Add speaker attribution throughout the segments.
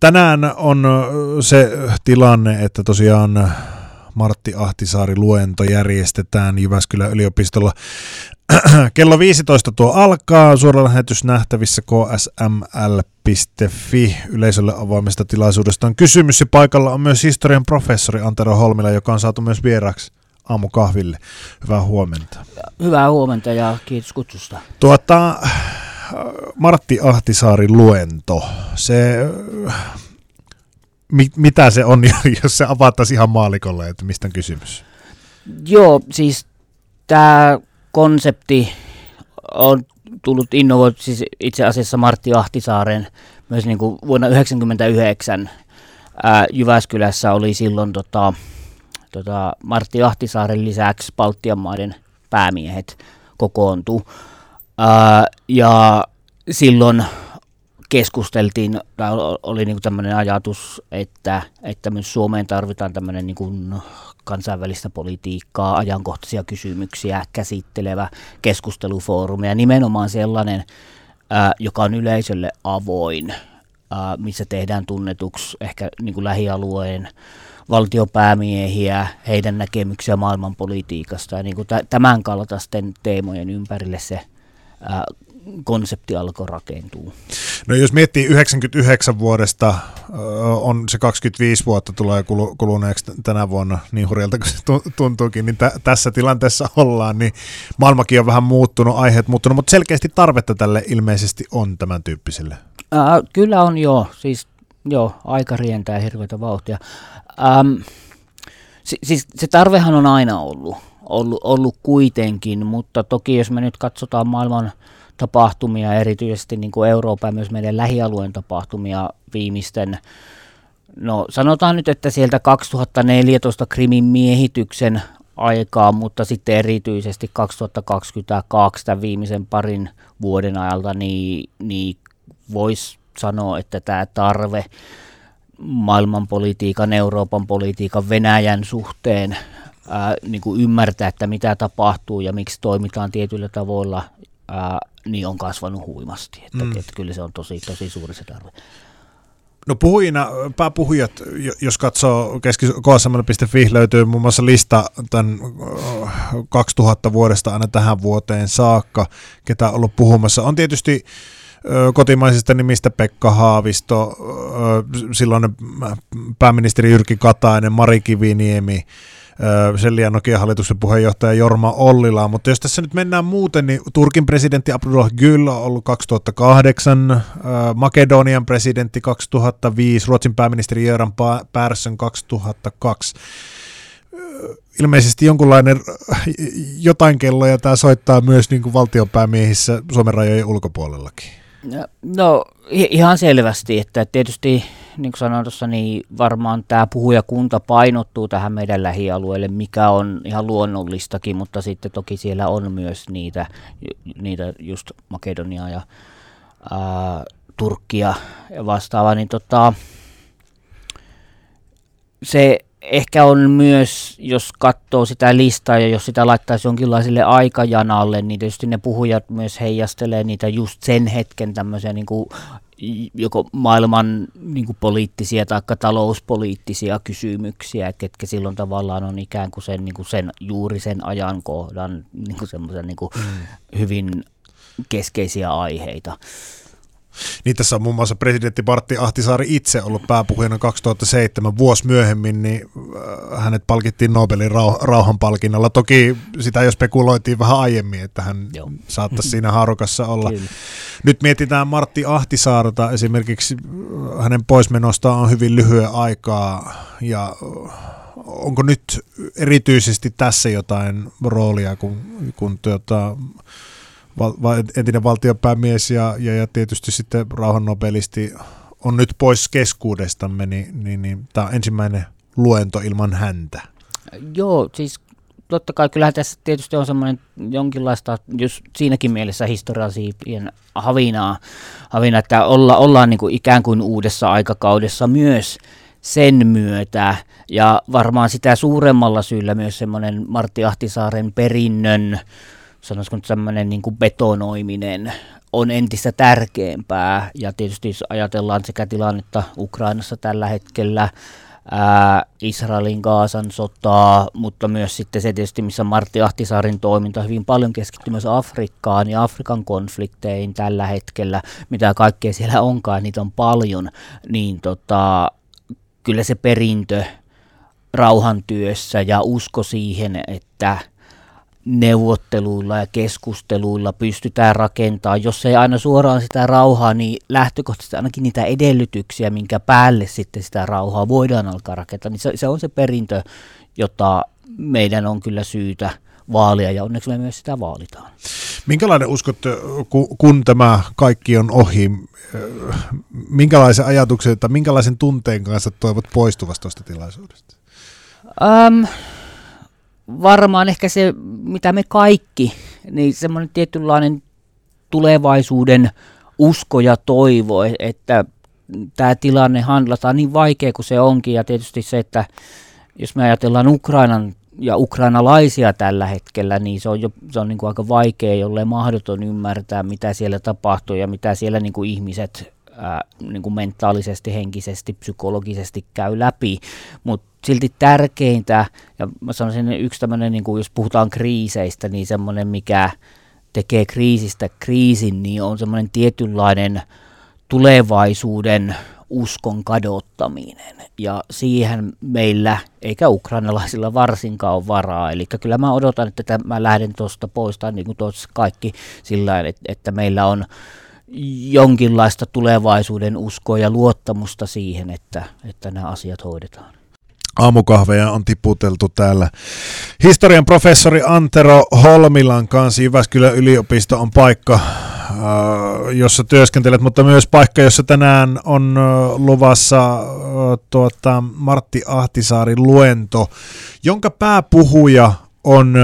Speaker 1: Tänään on se tilanne, että tosiaan Martti Ahtisaari luento järjestetään Jyväskylän yliopistolla. Kello 15 tuo alkaa, suora lähetys nähtävissä ksml.fi yleisölle avoimesta tilaisuudesta on kysymys ja paikalla on myös historian professori Antero Holmila, joka on saatu myös vieraksi aamukahville. Hyvää huomenta.
Speaker 2: Hyvää huomenta ja kiitos kutsusta.
Speaker 1: Tuota, Martti Ahtisaari luento, se, mit, mitä se on, jos se avattaisiin ihan maalikolle, että mistä on kysymys?
Speaker 2: Joo, siis tämä konsepti on tullut innovoitu siis itse asiassa Martti Ahtisaaren myös niin kuin vuonna 1999 ää, Jyväskylässä oli silloin tota, tota, Martti Ahtisaaren lisäksi Baltian maiden päämiehet kokoontu. Ää, ja silloin keskusteltiin, tai oli niin tämmöinen ajatus, että, että myös Suomeen tarvitaan tämmöinen niin kuin kansainvälistä politiikkaa, ajankohtaisia kysymyksiä käsittelevä keskustelufoorumi, ja nimenomaan sellainen, ää, joka on yleisölle avoin, ää, missä tehdään tunnetuksi ehkä niin kuin lähialueen valtiopäämiehiä, heidän näkemyksiä maailmanpolitiikasta ja niin kuin tämän kaltaisten teemojen ympärille se ää, konsepti alkoi rakentua.
Speaker 1: No jos miettii 99 vuodesta, on se 25 vuotta tulee kuluneeksi tänä vuonna, niin hurjalta kuin se tuntuukin, niin t- tässä tilanteessa ollaan, niin maailmakin on vähän muuttunut, aiheet muuttunut, mutta selkeästi tarvetta tälle ilmeisesti on tämän tyyppiselle.
Speaker 2: Ää, kyllä on joo, siis joo, aika rientää hirveätä vauhtia. Ähm, si- siis se tarvehan on aina ollut, ollut, ollut kuitenkin, mutta toki jos me nyt katsotaan maailman tapahtumia, erityisesti niin kuin Euroopan ja myös meidän lähialueen tapahtumia viimeisten, no sanotaan nyt, että sieltä 2014 Krimin miehityksen aikaa, mutta sitten erityisesti 2022 tämän viimeisen parin vuoden ajalta, niin, niin voisi sanoa, että tämä tarve maailmanpolitiikan, Euroopan politiikan, Venäjän suhteen ää, niin kuin ymmärtää, että mitä tapahtuu ja miksi toimitaan tietyillä tavoilla, ää, niin on kasvanut huimasti. Että, mm. että kyllä se on tosi, tosi suuri se tarve.
Speaker 1: No puhujina, pääpuhujat, jos katsoo ksml.fi, löytyy muun muassa lista tämän 2000 vuodesta aina tähän vuoteen saakka, ketä on ollut puhumassa. On tietysti kotimaisista nimistä Pekka Haavisto, silloin pääministeri Jyrki Katainen, Mari Kiviniemi, Sellian Nokian hallituksen puheenjohtaja Jorma Ollila, mutta jos tässä nyt mennään muuten, niin Turkin presidentti Abdullah Gül on ollut 2008, Makedonian presidentti 2005, Ruotsin pääministeri Göran Persson 2002 ilmeisesti jonkunlainen jotain kelloja tämä soittaa myös niin kuin valtionpäämiehissä Suomen rajojen ulkopuolellakin.
Speaker 2: No ihan selvästi, että tietysti niin kuin sanoin tuossa, niin varmaan tämä puhujakunta painottuu tähän meidän lähialueelle, mikä on ihan luonnollistakin, mutta sitten toki siellä on myös niitä, niitä just Makedonia ja ää, Turkkia ja vastaavaa, niin tota, se ehkä on myös, jos katsoo sitä listaa ja jos sitä laittaisi jonkinlaiselle aikajanalle, niin tietysti ne puhujat myös heijastelee niitä just sen hetken tämmöisiä niin kuin joko maailman niin kuin poliittisia tai talouspoliittisia kysymyksiä, ketkä silloin tavallaan on ikään kuin sen, niin kuin sen juuri sen ajankohdan niin kuin semmoisen niin kuin mm. hyvin keskeisiä aiheita.
Speaker 1: Niin tässä on muun muassa presidentti Martti Ahtisaari itse ollut pääpuhujana 2007 vuosi myöhemmin, niin äh, hänet palkittiin Nobelin rauh- rauhanpalkinnolla. Toki sitä jo spekuloitiin vähän aiemmin, että hän Joo. saattaisi siinä haarukassa olla. Kyllä. Nyt mietitään Martti Ahtisaarta esimerkiksi äh, hänen poismenostaan on hyvin lyhyen aikaa ja äh, onko nyt erityisesti tässä jotain roolia, kun, kun tuota, entinen valtiopäämies ja, ja, ja tietysti sitten rauhannobelisti on nyt pois keskuudestamme, niin, niin, niin tämä on ensimmäinen luento ilman häntä.
Speaker 2: Joo, siis totta kai kyllähän tässä tietysti on semmoinen jonkinlaista, jos siinäkin mielessä historiallisien havinaa, havinaa että olla, ollaan niin kuin ikään kuin uudessa aikakaudessa myös sen myötä, ja varmaan sitä suuremmalla syyllä myös semmoinen Martti Ahtisaaren perinnön sanoisiko nyt semmoinen niin kuin betonoiminen on entistä tärkeämpää. Ja tietysti jos ajatellaan sekä tilannetta Ukrainassa tällä hetkellä, ää, Israelin Gaasan sotaa, mutta myös sitten se tietysti, missä Martti Ahtisaarin toiminta hyvin paljon keskittyy myös Afrikkaan ja Afrikan konflikteihin tällä hetkellä, mitä kaikkea siellä onkaan, niitä on paljon, niin tota, kyllä se perintö rauhantyössä ja usko siihen, että neuvotteluilla ja keskusteluilla pystytään rakentamaan, jos ei aina suoraan sitä rauhaa, niin lähtökohtaisesti ainakin niitä edellytyksiä, minkä päälle sitten sitä rauhaa voidaan alkaa rakentaa, niin se, se on se perintö, jota meidän on kyllä syytä vaalia ja onneksi me myös sitä vaalitaan.
Speaker 1: Minkälainen uskot, kun tämä kaikki on ohi, minkälaisen ajatuksen tai minkälaisen tunteen kanssa toivot poistuvasta tuosta tilaisuudesta?
Speaker 2: Um, varmaan ehkä se, mitä me kaikki, niin semmoinen tietynlainen tulevaisuuden usko ja toivo, että tämä tilanne handlataan niin vaikea kuin se onkin. Ja tietysti se, että jos me ajatellaan Ukrainan ja ukrainalaisia tällä hetkellä, niin se on, jo, se on niin kuin aika vaikea, jolle mahdoton ymmärtää, mitä siellä tapahtuu ja mitä siellä niin kuin ihmiset ää, niin kuin mentaalisesti, henkisesti, psykologisesti käy läpi. Mutta silti tärkeintä, ja mä sanoisin yksi tämmöinen, niin kuin jos puhutaan kriiseistä, niin semmoinen, mikä tekee kriisistä kriisin, niin on semmoinen tietynlainen tulevaisuuden uskon kadottaminen. Ja siihen meillä, eikä ukrainalaisilla varsinkaan ole varaa. Eli kyllä mä odotan, että mä lähden tuosta pois, niin kuin tuossa kaikki sillä että, että meillä on jonkinlaista tulevaisuuden uskoa ja luottamusta siihen, että, että nämä asiat hoidetaan.
Speaker 1: Aamukahveja on tiputeltu täällä. Historian professori Antero Holmilan kanssa Jyväskylän yliopisto on paikka, äh, jossa työskentelet, mutta myös paikka, jossa tänään on äh, luvassa äh, tuota, Martti Ahtisaarin luento, jonka pääpuhuja on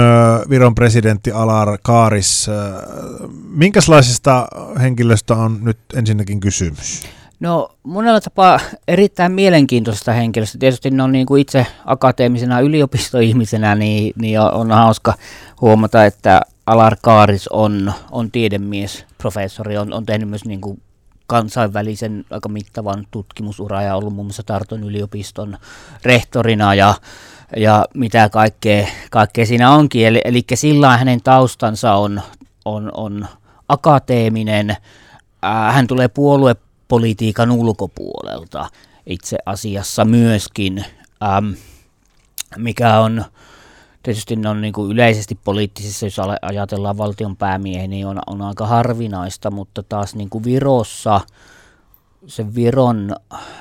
Speaker 1: Viron presidentti Alar Kaaris. Minkälaisesta henkilöstä on nyt ensinnäkin kysymys?
Speaker 2: No monella tapaa erittäin mielenkiintoisesta henkilöstä. Tietysti on niin kuin itse akateemisena yliopistoihmisenä, niin, niin on hauska huomata, että Alar Kaaris on, on tiedemies, professori, on, on tehnyt myös niin kuin kansainvälisen aika mittavan tutkimusura ja ollut muun muassa Tarton yliopiston rehtorina ja, ja mitä kaikkea, kaikkea siinä onkin. Eli, eli sillä hänen taustansa on, on, on akateeminen, hän tulee puolue politiikan ulkopuolelta itse asiassa myöskin, äm, mikä on tietysti on niin kuin yleisesti poliittisissa, jos ajatellaan valtion päämiehiä, niin on, on aika harvinaista, mutta taas niin kuin Virossa se Viron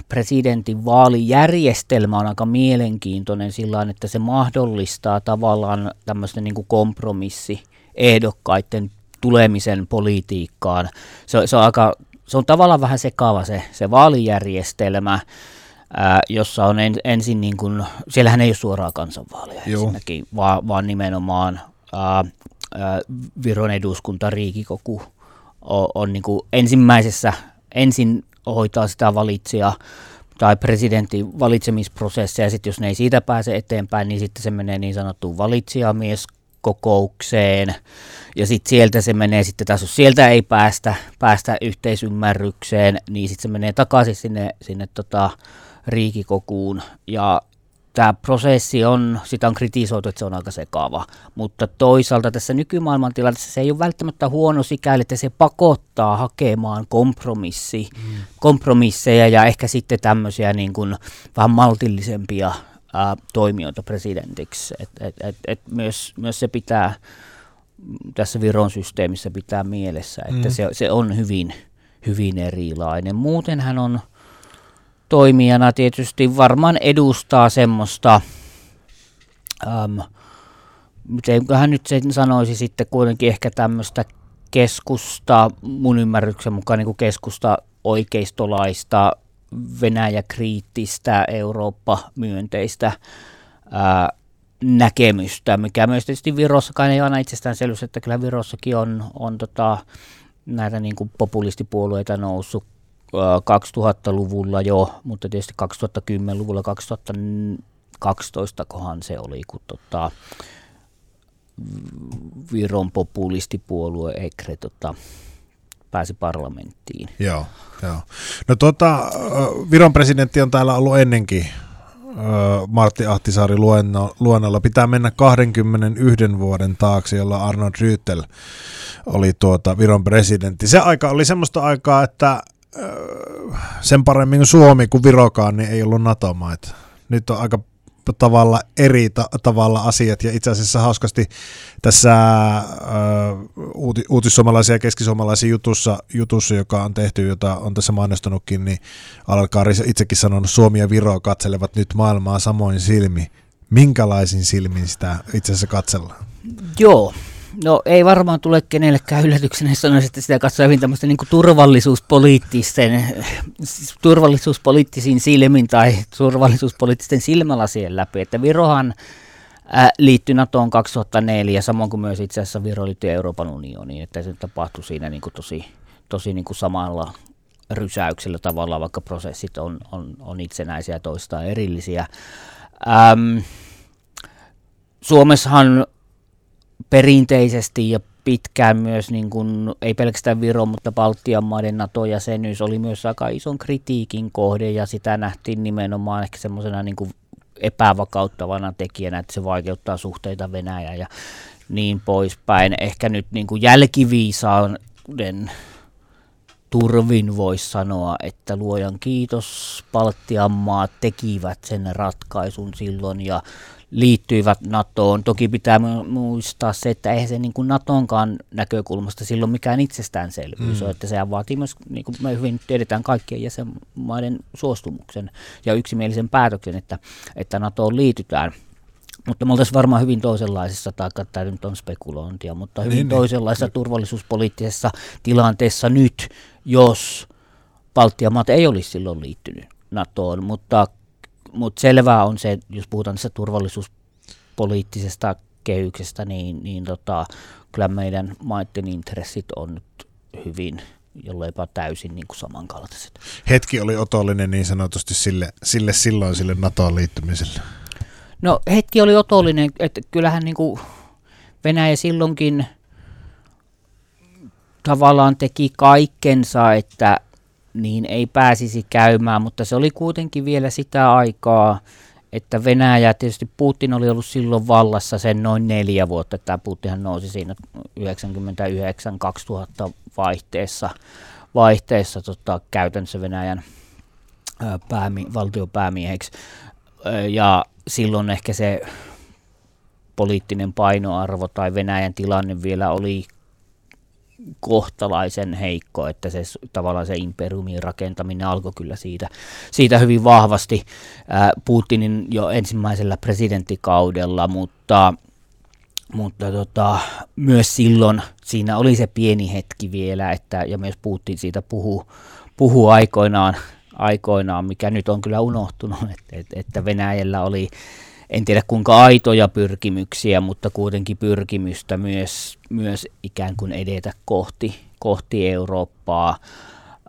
Speaker 2: presidentin vaalijärjestelmä on aika mielenkiintoinen sillä että se mahdollistaa tavallaan tämmöisten niin kompromissi ehdokkaiden tulemisen politiikkaan. Se, se on aika se on tavallaan vähän sekaava se, se vaalijärjestelmä, ää, jossa on en, ensin niin kuin, siellähän ei ole suoraa kansanvaalia ensinnäkin, vaan, vaan nimenomaan ää, ää, Viron eduskunta Riikikoku on, on niin kuin ensimmäisessä, ensin hoitaa sitä valitsija tai presidentin valitsemisprosessia, ja sitten jos ne ei siitä pääse eteenpäin, niin sitten se menee niin sanottuun valitsijamies kokoukseen ja sitten sieltä se menee sitten taas, jos sieltä ei päästä, päästä yhteisymmärrykseen, niin sitten se menee takaisin sinne, sinne tota riikikokuun. Ja tämä prosessi on, sitä on kritisoitu, että se on aika sekava, mutta toisaalta tässä nykymaailman tilanteessa se ei ole välttämättä huono sikäli, että se pakottaa hakemaan kompromissi, mm. kompromisseja ja ehkä sitten tämmöisiä niin kuin vähän maltillisempia ää, toimijoita presidentiksi. Et, et, et, et myös, myös se pitää tässä Viron systeemissä pitää mielessä, että mm. se, se on hyvin, hyvin erilainen. Muuten hän on toimijana tietysti varmaan edustaa semmoista, äm, mitenköhän nyt sen sanoisi sitten kuitenkin ehkä tämmöistä keskusta, mun ymmärryksen mukaan niin kuin keskusta oikeistolaista Venäjä-kriittistä, Eurooppa-myönteistä ää, näkemystä, mikä myös tietysti Virossakaan ei aina itsestäänselvyys, että kyllä Virossakin on, on tota, näitä niin kuin populistipuolueita noussut 2000-luvulla jo, mutta tietysti 2010-luvulla, 2012 kohan se oli, kun tota, Viron populistipuolue EKRE tota, pääsi parlamenttiin.
Speaker 1: Joo, joo. No tota, Viron presidentti on täällä ollut ennenkin Martti Ahtisaari luennolla. Pitää mennä 21 vuoden taakse, jolla Arnold Ryytel oli tuota Viron presidentti. Se aika oli semmoista aikaa, että sen paremmin kuin Suomi kuin Virokaan, niin ei ollut NATO-maita. Nyt on aika tavalla eri ta- tavalla asiat ja itse asiassa hauskasti tässä uh, uuti- uutissuomalaisia ja keskisuomalaisia jutussa, jutussa, joka on tehty, jota on tässä mainostanutkin, niin Alalkaari itsekin sanonut, Suomi ja Viro katselevat nyt maailmaa samoin silmi. Minkälaisin silmin sitä itse asiassa katsellaan?
Speaker 2: Joo, No ei varmaan tule kenellekään yllätyksenä, sanoisin, että sitä katsoo hyvin tämmöistä niin turvallisuuspoliittisten, siis turvallisuuspoliittisiin silmin tai turvallisuuspoliittisten silmälasien läpi, että Virohan ää, liittyi NATOon 2004, samoin kuin myös itse asiassa Viro liittyi Euroopan unioniin, että se tapahtui siinä niin kuin tosi, tosi niin kuin samalla rysäyksellä tavalla, vaikka prosessit on, on, on itsenäisiä ja toistaan erillisiä. Äm, Suomessahan perinteisesti ja pitkään myös, niin kuin, ei pelkästään Viro, mutta Baltian maiden NATO-jäsenyys oli myös aika ison kritiikin kohde ja sitä nähtiin nimenomaan ehkä semmoisena niin epävakauttavana tekijänä, että se vaikeuttaa suhteita Venäjään ja niin poispäin. Ehkä nyt niin kuin jälkiviisauden turvin voisi sanoa, että luojan kiitos, Baltian maat tekivät sen ratkaisun silloin ja liittyivät NATOon. Toki pitää muistaa se, että eihän se niin kuin NATOnkaan näkökulmasta silloin mikään itsestäänselvyys mm. ole, että se vaatii myös, niin kuin me hyvin tiedetään, kaikkien jäsenmaiden suostumuksen ja yksimielisen päätöksen, että, että NATOon liitytään. Mutta me oltaisiin varmaan hyvin toisenlaisessa, tai tämä nyt on spekulointia, mutta hyvin niin, niin. toisenlaisessa niin. turvallisuuspoliittisessa tilanteessa nyt, jos Baltian maat ei olisi silloin liittynyt NATOon, mutta mutta selvää on se, jos puhutaan tässä turvallisuuspoliittisesta kehyksestä, niin, niin tota, kyllä meidän maiden intressit on nyt hyvin jolleipa täysin niin kuin samankaltaiset.
Speaker 1: Hetki oli otollinen niin sanotusti sille, sille silloin sille NATOon liittymiselle.
Speaker 2: No hetki oli otollinen, että kyllähän niin kuin Venäjä silloinkin tavallaan teki kaikkensa, että niin ei pääsisi käymään, mutta se oli kuitenkin vielä sitä aikaa, että Venäjä, tietysti Putin oli ollut silloin vallassa sen noin neljä vuotta, tämä Putinhan nousi siinä 99-2000 vaihteessa, vaihteessa tota, käytännössä Venäjän päämi, valtiopäämieheksi. Ja silloin ehkä se poliittinen painoarvo tai Venäjän tilanne vielä oli kohtalaisen heikko, että se tavallaan se imperiumin rakentaminen alkoi kyllä siitä, siitä hyvin vahvasti Putinin jo ensimmäisellä presidenttikaudella, mutta mutta tota, myös silloin siinä oli se pieni hetki vielä, että, ja myös Putin siitä puhuu, puhuu aikoinaan, aikoinaan, mikä nyt on kyllä unohtunut, että, että Venäjällä oli en tiedä kuinka aitoja pyrkimyksiä, mutta kuitenkin pyrkimystä myös, myös ikään kuin edetä kohti, kohti Eurooppaa.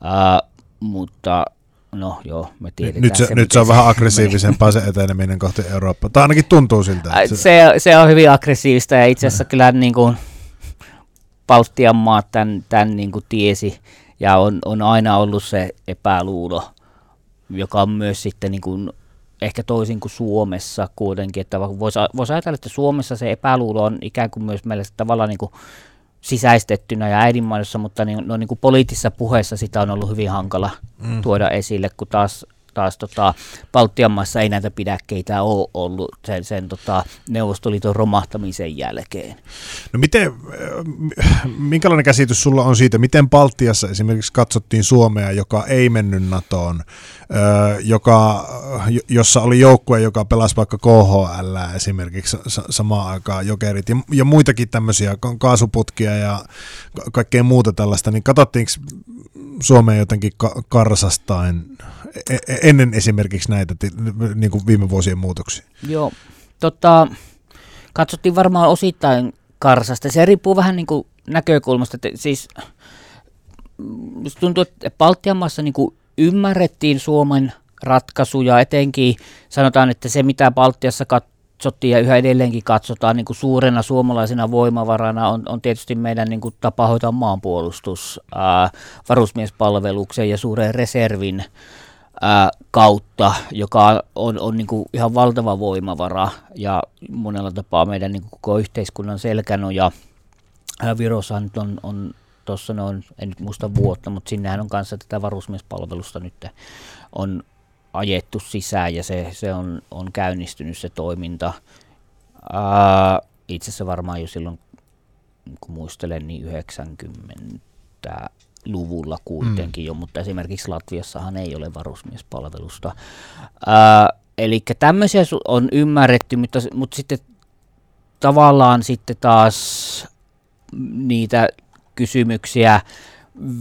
Speaker 2: Uh, mutta no joo, me tiedetään.
Speaker 1: Nyt se, se, nyt se on vähän aggressiivisempaa se eteneminen kohti Eurooppaa. Tai ainakin tuntuu siltä.
Speaker 2: Että se, se on hyvin aggressiivista ja itse asiassa kyllä niin kuin Baltian maat tämän, tämän niin kuin tiesi ja on, on aina ollut se epäluulo, joka on myös sitten niin kuin ehkä toisin kuin Suomessa kuitenkin, että voisi vois ajatella, että Suomessa se epäluulo on ikään kuin myös meille tavallaan niin kuin sisäistettynä ja äidinmaidossa, mutta niin, no, niin kuin poliittisessa puheessa sitä on ollut hyvin hankala mm. tuoda esille, kun taas taas tota, Baltian maissa ei näitä pidäkkeitä ole ollut sen, sen tota, Neuvostoliiton romahtamisen jälkeen.
Speaker 1: No miten, äh, minkälainen käsitys sulla on siitä, miten Baltiassa esimerkiksi katsottiin Suomea, joka ei mennyt NATOon, äh, joka, jossa oli joukkue, joka pelasi vaikka KHL esimerkiksi samaan aikaan, jokerit ja, ja muitakin tämmöisiä kaasuputkia ja kaikkea muuta tällaista, niin katsottiinko Suomeen jotenkin ka- karsastain E, e, ennen esimerkiksi näitä niin kuin viime vuosien muutoksia?
Speaker 2: Joo, tota, katsottiin varmaan osittain karsasta. Se riippuu vähän niin kuin näkökulmasta. Että siis tuntuu, että Baltian maassa niin kuin ymmärrettiin Suomen ratkaisuja, etenkin sanotaan, että se mitä Baltiassa katsottiin ja yhä edelleenkin katsotaan niin kuin suurena suomalaisena voimavarana on, on tietysti meidän niin kuin tapa hoitaa maanpuolustus, ää, varusmiespalveluksen ja suuren reservin ää, kautta, joka on, on niin kuin ihan valtava voimavara ja monella tapaa meidän niin kuin koko yhteiskunnan selkänoja. Virossa nyt on, on tuossa noin, en nyt muista vuotta, mutta sinnehän on kanssa tätä varusmiespalvelusta nyt on ajettu sisään ja se, se on, on käynnistynyt se toiminta. Ää, itse asiassa varmaan jo silloin, kun muistelen, niin 90-luvulla kuitenkin mm. jo, mutta esimerkiksi Latviassahan ei ole varusmiespalvelusta. eli tämmöisiä on ymmärretty, mutta, mutta sitten tavallaan sitten taas niitä kysymyksiä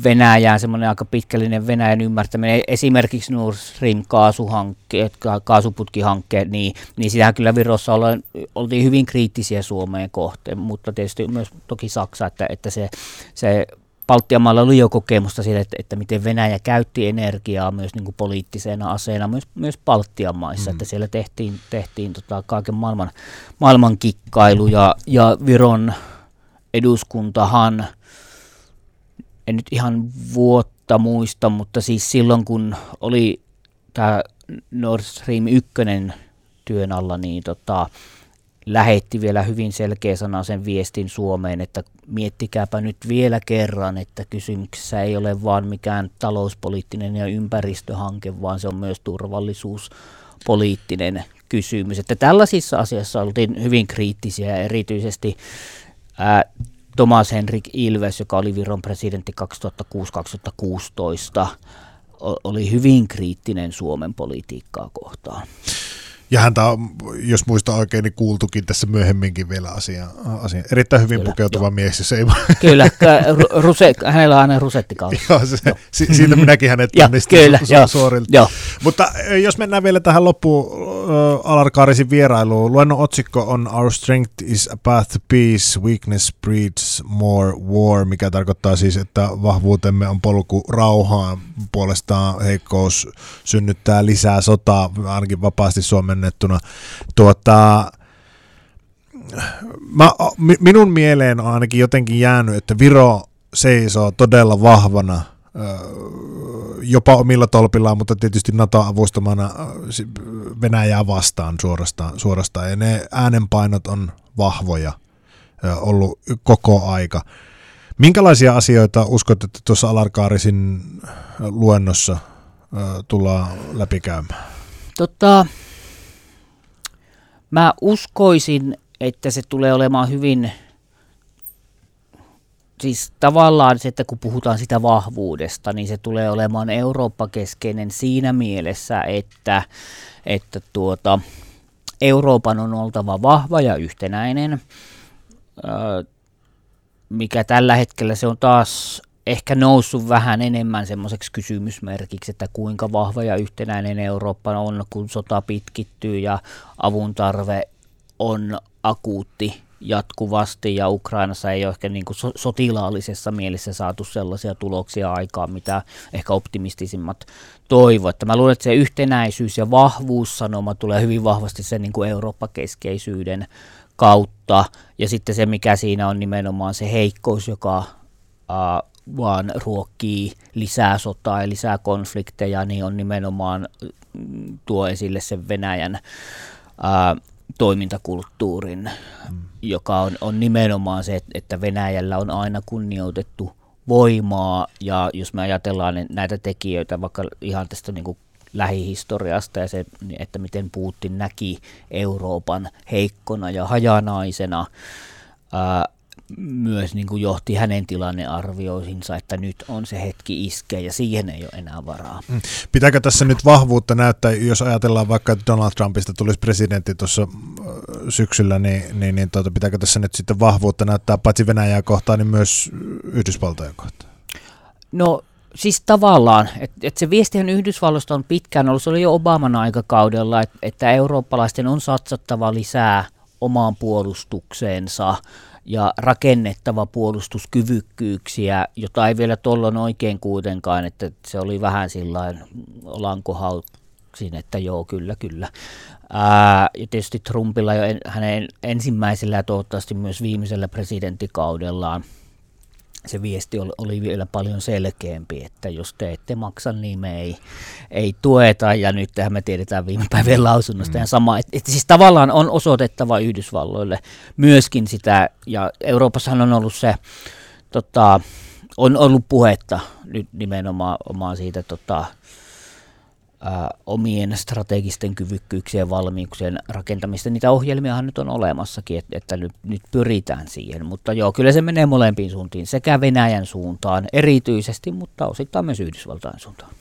Speaker 2: Venäjään, semmoinen aika pitkällinen Venäjän ymmärtäminen, esimerkiksi Nord Stream kaasuhankkeet, kaasuputkihankkeet, niin, niin sitähän kyllä Virossa ollaan, oltiin hyvin kriittisiä Suomeen kohteen, mutta tietysti myös toki Saksa, että, että se, se Baltian maalla oli jo kokemusta siitä, että, että miten Venäjä käytti energiaa myös niin kuin poliittisena aseena myös, myös Baltian maissa, mm. että siellä tehtiin, tehtiin tota kaiken maailman, maailman kikkailu ja, ja Viron eduskuntahan – en nyt ihan vuotta muista, mutta siis silloin kun oli tämä Nord Stream 1 työn alla, niin tota, lähetti vielä hyvin selkeä sana sen viestin Suomeen, että miettikääpä nyt vielä kerran, että kysymyksessä ei ole vain mikään talouspoliittinen ja ympäristöhanke, vaan se on myös turvallisuuspoliittinen kysymys. Että tällaisissa asiassa oltiin hyvin kriittisiä ja erityisesti ää, Thomas Henrik Ilves, joka oli Viron presidentti 2006-2016, oli hyvin kriittinen Suomen politiikkaa kohtaan.
Speaker 1: Ja häntä on, jos muista oikein, niin kuultukin tässä myöhemminkin vielä asia. asia. Erittäin hyvin Kyllä, pukeutuva jo. mies. Se ei...
Speaker 2: Kyllä, ruse, hänellä on aina rusettikaus.
Speaker 1: joo, se, si, siitä minäkin hänet tunnistin kyllä, su, su, suorilta. Jo. Mutta jos mennään vielä tähän loppuun uh, Alarkaarisin vierailuun. Luennon otsikko on Our strength is a path to peace, weakness breeds more war, mikä tarkoittaa siis, että vahvuutemme on polku rauhaan, puolestaan heikkous synnyttää lisää sotaa, ainakin vapaasti Suomen annettuna. Tuota, mä, minun mieleen on ainakin jotenkin jäänyt, että Viro seisoo todella vahvana jopa omilla tolpillaan, mutta tietysti NATO-avustamana Venäjää vastaan suorastaan, suorastaan. Ja ne äänenpainot on vahvoja ollut koko aika. Minkälaisia asioita uskot, että tuossa Alarkaarisin luennossa tullaan läpikäymään?
Speaker 2: Tota, Mä uskoisin, että se tulee olemaan hyvin, siis tavallaan se, että kun puhutaan sitä vahvuudesta, niin se tulee olemaan Eurooppa-keskeinen siinä mielessä, että, että tuota, Euroopan on oltava vahva ja yhtenäinen, mikä tällä hetkellä se on taas ehkä noussut vähän enemmän semmoiseksi kysymysmerkiksi, että kuinka vahva ja yhtenäinen Eurooppa on, kun sota pitkittyy ja avun tarve on akuutti jatkuvasti ja Ukrainassa ei ole ehkä niin kuin sotilaallisessa mielessä saatu sellaisia tuloksia aikaan, mitä ehkä optimistisimmat toivo. Että mä luulen, että se yhtenäisyys ja vahvuussanoma tulee hyvin vahvasti sen niin kuin Eurooppa-keskeisyyden kautta ja sitten se, mikä siinä on nimenomaan se heikkous, joka vaan ruokkii lisää sotaa ja lisää konflikteja, niin on nimenomaan mm, tuo esille sen Venäjän ää, toimintakulttuurin, mm. joka on, on nimenomaan se, että Venäjällä on aina kunnioitettu voimaa, ja jos me ajatellaan näitä tekijöitä vaikka ihan tästä niin kuin lähihistoriasta ja se, että miten Putin näki Euroopan heikkona ja hajanaisena, ää, myös niin kuin johti hänen tilannearvioihinsa, että nyt on se hetki iskeä ja siihen ei ole enää varaa. Mm.
Speaker 1: Pitääkö tässä nyt vahvuutta näyttää, jos ajatellaan vaikka, että Donald Trumpista tulisi presidentti tuossa syksyllä, niin, niin, niin tuota, pitääkö tässä nyt sitten vahvuutta näyttää paitsi Venäjää kohtaan, niin myös Yhdysvaltojen kohtaan?
Speaker 2: No siis tavallaan, että et se viestihän Yhdysvalloista on pitkään ollut, se oli jo Obaman aikakaudella, että, että eurooppalaisten on satsattava lisää omaan puolustukseensa, ja rakennettava puolustuskyvykkyyksiä, jota ei vielä tuolloin oikein kuitenkaan, että se oli vähän sillain olankohauttuna siinä, että joo, kyllä, kyllä. Ää, ja tietysti Trumpilla jo en, hänen ensimmäisellä ja toivottavasti myös viimeisellä presidenttikaudellaan se viesti oli, oli vielä paljon selkeämpi, että jos te ette maksa, niin me ei, ei tueta, ja nyt tähän me tiedetään viime päivän lausunnosta mm. ja sama, että et siis tavallaan on osoitettava Yhdysvalloille myöskin sitä, ja Euroopassahan on ollut se, tota, on ollut puhetta nyt nimenomaan omaa siitä tota, ää, omien strategisten kyvykkyyksien valmiuksien rakentamista. Niitä ohjelmiahan nyt on olemassakin, että, että nyt, nyt pyritään siihen, mutta joo, kyllä se menee molempiin suuntiin, sekä Venäjän suuntaan erityisesti, mutta osittain myös Yhdysvaltain suuntaan.